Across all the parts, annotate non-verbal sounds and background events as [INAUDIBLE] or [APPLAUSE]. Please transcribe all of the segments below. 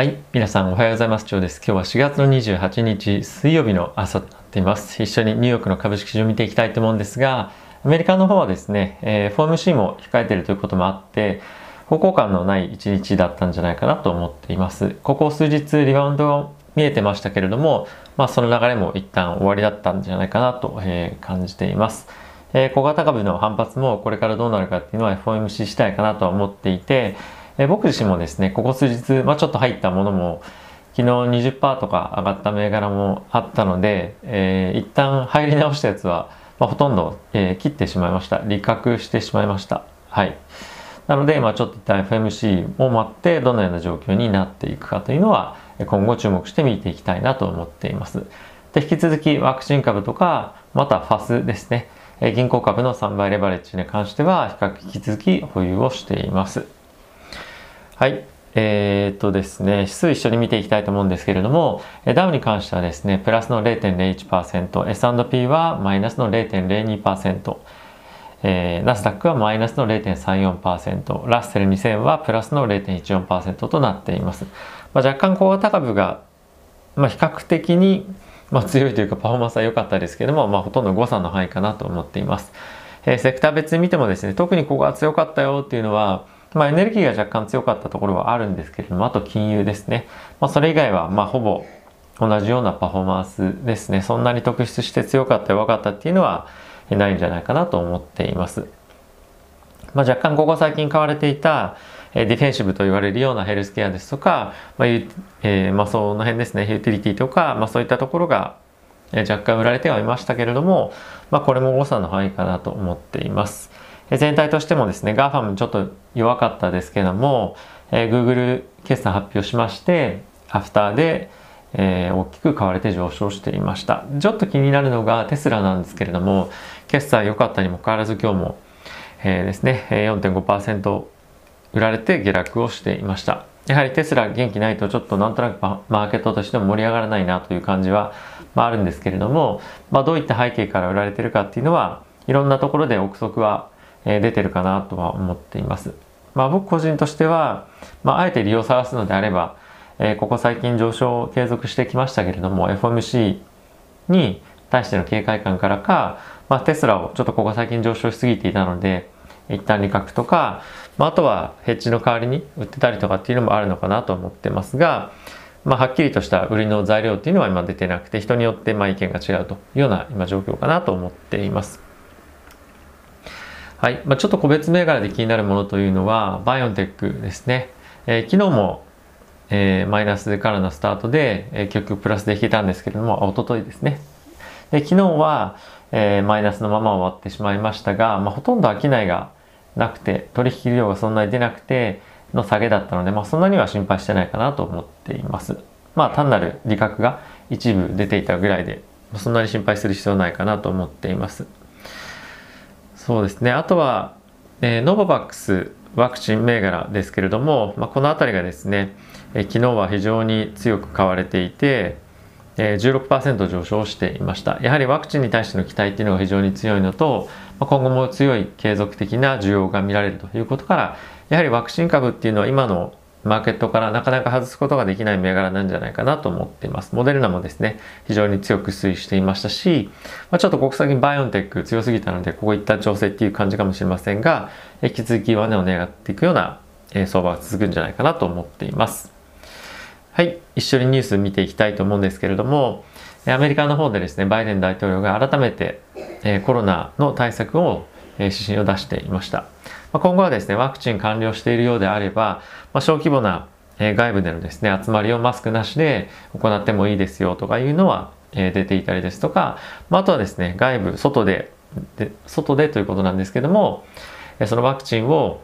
はい。皆さんおはようございます。今日です。今日は4月の28日水曜日の朝となっています。一緒にニューヨークの株式市場を見ていきたいと思うんですが、アメリカの方はですね、えー、FOMC も控えているということもあって、方向感のない一日だったんじゃないかなと思っています。ここ数日リバウンドが見えてましたけれども、まあその流れも一旦終わりだったんじゃないかなと、えー、感じています。えー、小型株の反発もこれからどうなるかっていうのは FOMC 次第かなとは思っていて、え僕自身もですね、ここ数日、まあ、ちょっと入ったものも、昨日20%とか上がった銘柄もあったので、えー、一旦入り直したやつは、まあ、ほとんど、えー、切ってしまいました。利確してしまいました。はい。なので、まあ、ちょっと一旦 FMC を待って、どのような状況になっていくかというのは、今後注目して見ていきたいなと思っています。で、引き続きワクチン株とか、またファスですね。銀行株の3倍レバレッジに関しては、比較引き続き保有をしています。はい。えー、っとですね、指数一緒に見ていきたいと思うんですけれども、ダウに関してはですね、プラスの0.01%、S&P はマイナスの0.02%、えー、ナスダックはマイナスの0.34%、ラッセル2000はプラスの0.14%となっています。まあ、若干小型株が、まあ、比較的に、まあ、強いというかパフォーマンスは良かったですけれども、まあ、ほとんど誤差の範囲かなと思っています。えー、セクター別に見てもですね、特にここが強かったよっていうのは、まあ、エネルギーが若干強かったところはあるんですけれども、あと金融ですね。まあ、それ以外は、まあ、ほぼ同じようなパフォーマンスですね。そんなに特筆して強かった弱かったっていうのはないんじゃないかなと思っています。まあ、若干ここ最近買われていたディフェンシブと言われるようなヘルスケアですとか、まあえー、まあその辺ですね、ユーティリティとか、まあそういったところが若干売られてはいましたけれども、まあこれも誤差の範囲かなと思っています。全体としてもですね、GAFAM ちょっと弱かったですけども、えー、Google 決算発表しまして、アフターで、えー、大きく買われて上昇していました。ちょっと気になるのがテスラなんですけれども、決算良かったにもかかわらず今日も、えー、ですね、4.5%売られて下落をしていました。やはりテスラ元気ないとちょっとなんとなくマーケットとしても盛り上がらないなという感じは、まあ、あるんですけれども、まあ、どういった背景から売られてるかっていうのはいろんなところで憶測はえ出てるかなとは思っています。まあ、僕個人としては、まあ、あえて利用を探すのであれば、えー、ここ最近上昇を継続してきましたけれども FOMC に対しての警戒感からか、まあ、テスラをちょっとここ最近上昇しすぎていたので一旦利確とか、まあ、あとはヘッジの代わりに売ってたりとかっていうのもあるのかなと思ってますが、まあ、はっきりとした売りの材料っていうのは今出てなくて人によってまあ意見が違うというような今状況かなと思っています。はい。まあ、ちょっと個別銘柄で気になるものというのは、バイオンテックですね。えー、昨日も、えー、マイナスからのスタートで、えー、結局プラスで引けたんですけれども、おとといですね。で、昨日は、えー、マイナスのまま終わってしまいましたが、まあ、ほとんど商いがなくて、取引量がそんなに出なくての下げだったので、まあ、そんなには心配してないかなと思っています。まあ、単なる利確が一部出ていたぐらいで、そんなに心配する必要ないかなと思っています。そうですね。あとは、えー、ノババックスワクチン銘柄ですけれども、まあ、この辺りがですね、えー、昨日は非常に強く買われていて、えー、16%上昇していました。やはりワクチンに対しての期待っていうのが非常に強いのと、まあ、今後も強い継続的な需要が見られるということから、やはりワクチン株っていうのは今のマーケットからなかなか外すことができない銘柄なんじゃないかなと思っています。モデルナもですね、非常に強く推移していましたし、まあ、ちょっと国際バイオンテック強すぎたので、こういった調整っていう感じかもしれませんが、引き続き上値を狙っていくような相場が続くんじゃないかなと思っています。はい、一緒にニュース見ていきたいと思うんですけれども、アメリカの方でですね、バイデン大統領が改めてコロナの対策を指針を出していました。ま今後はですね、ワクチン完了しているようであれば、ま、小規模な外部でのですね、集まりをマスクなしで行ってもいいですよとかいうのは出ていたりですとか、まあ、とはですね、外部、外で、で外でということなんですけども、そのワクチンを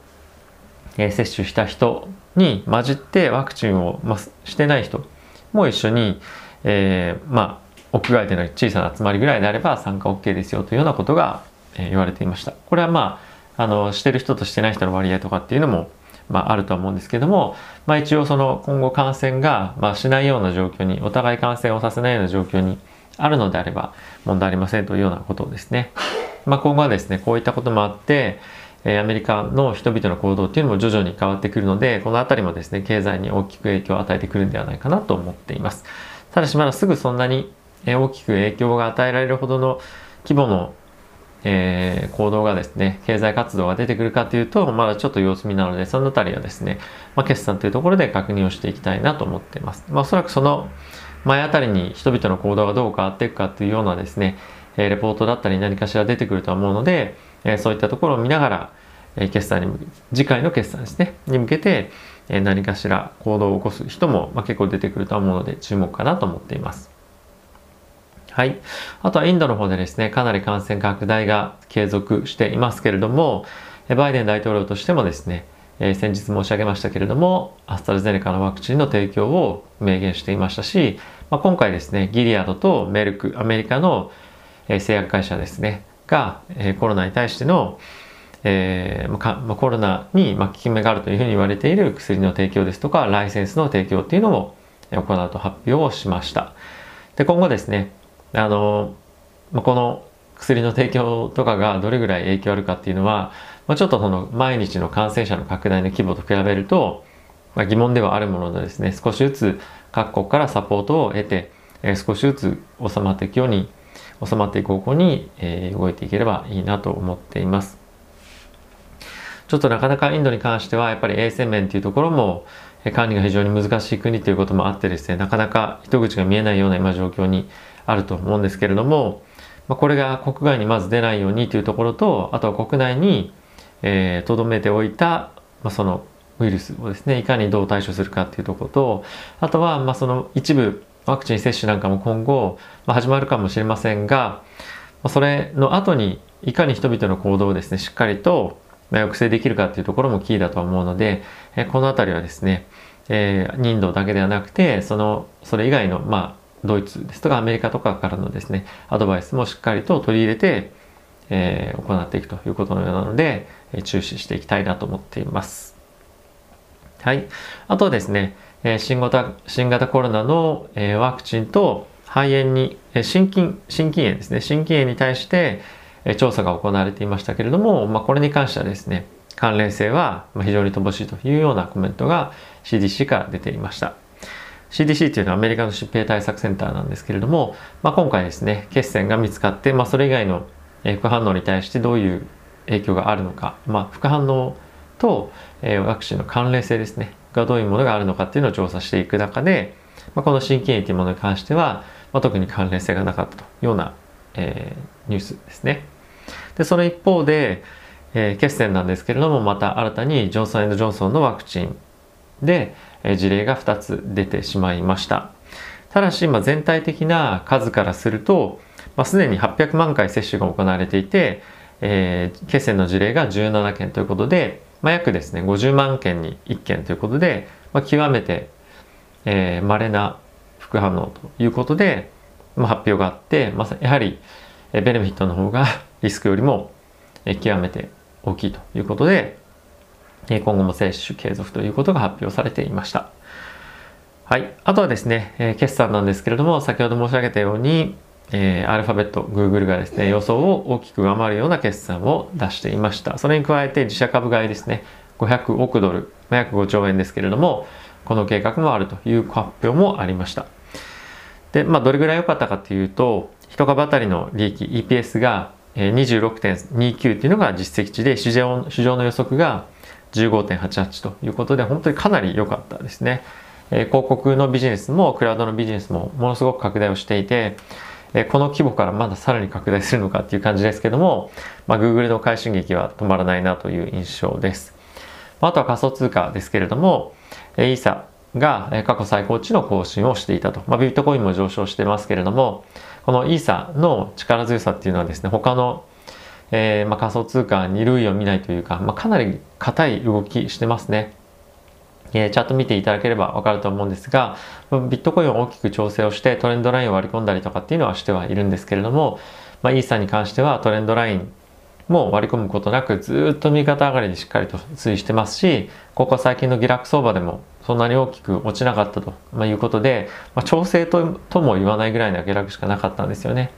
接種した人に混じってワクチンをましてない人も一緒に、えー、まあ、屋外での小さな集まりぐらいであれば参加 OK ですよというようなことが言われていました。これはまああのしてる人としてない人の割合とかっていうのも、まあ、あるとは思うんですけども、まあ、一応その今後感染が、まあ、しないような状況にお互い感染をさせないような状況にあるのであれば問題ありませんというようなことをですね、まあ、今後はですねこういったこともあってアメリカの人々の行動っていうのも徐々に変わってくるのでこの辺りもですね経済に大きく影響を与えてくるんではないかなと思っています。ただしまだすぐそんなに大きく影響が与えられるほどの規模のえー、行動がですね、経済活動が出てくるかというと、まだちょっと様子見なので、そのあたりはですね、まあ、決算というところで確認をしていきたいなと思っています。まあ、おそらくその前あたりに人々の行動がどう変わっていくかというようなですね、えレポートだったり何かしら出てくるとは思うので、えそういったところを見ながら、え決算に、次回の決算ですね、に向けて、え何かしら行動を起こす人も、ま結構出てくるとは思うので注目かなと思っています。はい。あとはインドの方でですね、かなり感染拡大が継続していますけれども、バイデン大統領としてもですね、え先日申し上げましたけれども、アストラゼネカのワクチンの提供を明言していましたし、まあ、今回ですね、ギリアドとメルク、アメリカの、え製薬会社ですね、が、えコロナに対しての、えーま、コロナに、ま、効き目があるというふうに言われている薬の提供ですとか、ライセンスの提供っていうのを行うと発表をしました。で、今後ですね、あの、ま、この薬の提供とかがどれぐらい影響あるかっていうのは、まあ、ちょっとその毎日の感染者の拡大の規模と比べると、まあ、疑問ではあるものでですね少しずつ各国からサポートを得て、えー、少しずつ収まっていくように収まっていく方向に、えー、動いていければいいなと思っています。ちょっとなかなかインドに関してはやっぱり衛生面というところも管理が非常に難しい国ということもあってですねなかなか糸口が見えないような今状況にあると思うんですけれども、まあ、これが国外にまず出ないようにというところとあとは国内にとど、めておいた、まあ、そのウイルスをですねいかにどう対処するかっていうところとあとはまあその一部ワクチン接種なんかも今後、まあ、始まるかもしれませんが、まあ、それの後にいかに人々の行動をですねしっかりと抑制できるかっていうところもキーだと思うので、えこの辺りはですね、えー、インドだけではなくてそのそれ以外のまあドイツですとかアメリカとかからのですねアドバイスもしっかりと取り入れて、えー、行っていくということのようなので、えー、注視していきたいなと思っています。はい。あとですね、えー、新型新型コロナの、えー、ワクチンと肺炎に、えー、心筋心筋炎ですね心筋炎に対して、えー、調査が行われていましたけれども、まあ、これに関してはですね関連性は非常に乏しいというようなコメントが CDC から出ていました。CDC というのはアメリカの疾病対策センターなんですけれども、まあ、今回ですね血栓が見つかって、まあ、それ以外の副反応に対してどういう影響があるのか、まあ、副反応と、えワクチンの関連性ですねがどういうものがあるのかっていうのを調査していく中で、まあ、この心筋炎というものに関しては、まあ、特に関連性がなかったというような、えー、ニュースですね。でその一方で、えー、血栓なんですけれどもまた新たにジョンソンジョンソンのワクチンで、事例が2つ出てしまいました。ただし、まあ、全体的な数からすると、まあ、すでに800万回接種が行われていて、えー、血栓の事例が17件ということで、まあ、約ですね50万件に1件ということで、まあ、極めて、えー、稀な副反応ということで、まあ、発表があって、まあ、やはりベネフィットの方がリスクよりも極めて大きいということで、今後も接種継続ということが発表されていました。はい。あとはですね、えー、決算なんですけれども、先ほど申し上げたように、えー、アルファベット、Google がですね、予想を大きく上回るような決算を出していました。それに加えて自社株買いですね、500億ドル、約5兆円ですけれども、この計画もあるという発表もありました。で、まあ、どれぐらい良かったかというと、1株当たりの利益、EPS が26.29というのが実績値で、市場市場の予測が15.88ということで、本当にかなり良かったですね。えー、広告のビジネスもクラウドのビジネスもものすごく拡大をしていて、えー、この規模からまださらに拡大するのかっていう感じですけども、まあ、Google の快進撃は止まらないなという印象です。あとは仮想通貨ですけれども、イーサが過去最高値の更新をしていたと。まあ、ビットコインも上昇してますけれども、このイーサの力強さっていうのはですね、他のえー、まあ、仮想通貨に類を見ないというか、まあ、かなり硬い動きしてますね。えー、チャート見ていただければわかると思うんですが、ビットコインを大きく調整をしてトレンドラインを割り込んだりとかっていうのはしてはいるんですけれども、まあ、イーサに関してはトレンドラインも割り込むことなくずっと右肩上がりでしっかりと推移してますし、ここ最近の下落相場でもそんなに大きく落ちなかったということで、まあ、調整ととも言わないぐらいの下落しかなかったんですよね。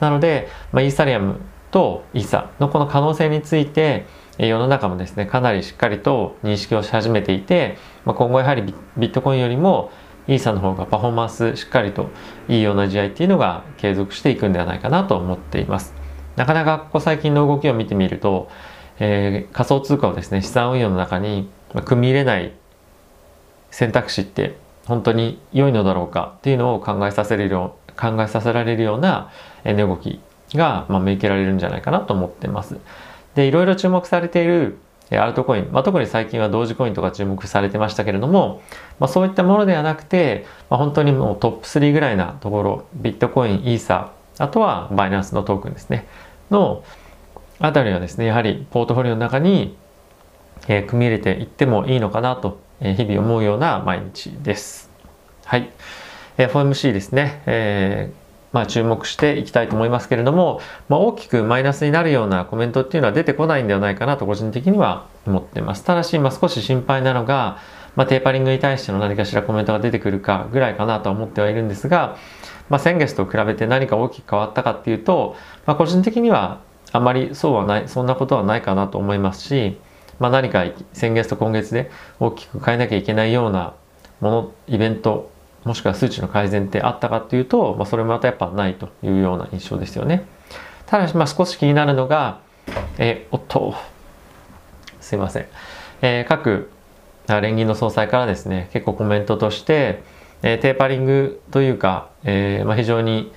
なので、まあ、イーサリアムとイーサのこの可能性について世の中もですねかなりしっかりと認識をし始めていて、まあ、今後やはりビットコインよりもイーサの方がパフォーマンスしっかりといいような試合っていうのが継続していくんではないかなと思っています。なかなかここ最近の動きを見てみると、えー、仮想通貨をですね資産運用の中に組み入れない選択肢って本当に良いのだろうかっていうのを考えさせるよう考えさせられるような値動きが、まあ、見受けられるんじゃないかなと思ってます。で、いろいろ注目されているアルトコイン、まあ、特に最近は同時コインとか注目されてましたけれども、まあ、そういったものではなくて、まあ、本当にもうトップ3ぐらいなところ、ビットコイン、イーサーあとはバイナンスのトークンですね、のあたりはですね、やはりポートフォリオの中に、えー、組み入れていってもいいのかなと、えー、日々思うような毎日です。はい。えー、FOMC ですね、えーまあ、注目していきたいと思いますけれども、まあ、大きくマイナスになるようなコメントっていうのは出てこないんではないかなと個人的には思っています。ただし、まあ、少し心配なのが、まあ、テーパリングに対しての何かしらコメントが出てくるかぐらいかなと思ってはいるんですが、まあ、先月と比べて何か大きく変わったかっていうと、まあ、個人的にはあまりそうはない、そんなことはないかなと思いますし、まあ、何か先月と今月で大きく変えなきゃいけないようなもの、イベントもしくは数値の改善ってあったかっていうと、まあ、それもまたやっぱないというような印象ですよね。ただし、まあ、少し気になるのが、えー、おっと、すいません。えー、各連銀の総裁からですね、結構コメントとして、えー、テーパリングというか、えーまあ、非常に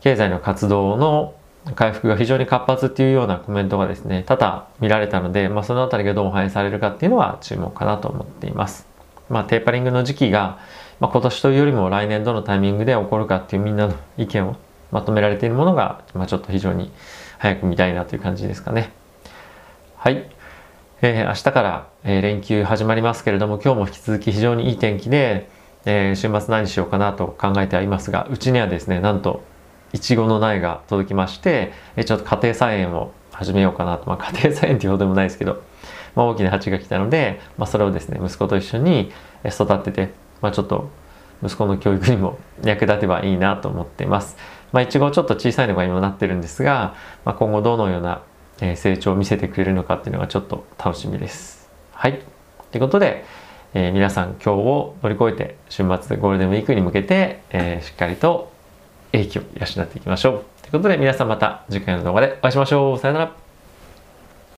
経済の活動の回復が非常に活発っていうようなコメントがですね、多々見られたので、まあ、そのあたりがどう反映されるかっていうのは注目かなと思っています。まあ、テーパリングの時期が、まあ、今年というよりも来年どのタイミングで起こるかっていうみんなの意見をまとめられているものが、まあ、ちょっと非常に早く見たいなという感じですかね。はい。えー、明日から、えー、連休始まりますけれども、今日も引き続き非常にいい天気で、えー、週末何しようかなと考えてはいますが、うちにはですね、なんと、いちごの苗が届きまして、えー、ちょっと家庭菜園を始めようかなと。まあ、家庭菜園っていうほどでもないですけど、まあ、大きな鉢が来たので、まあ、それをですね、息子と一緒に育てて、まあ、ちょっと息子の教育にも [LAUGHS] 役立てばいいなと思っています。まあ、いちごちょっと小さいのが今なってるんですが、まあ、今後どのような成長を見せてくれるのかっていうのがちょっと楽しみです。はい。ということで、えー、皆さん今日を乗り越えて週末ゴールデンウィークに向けて、えー、しっかりと影響を養っていきましょう。ということで皆さんまた次回の動画でお会いしましょう。さよなら。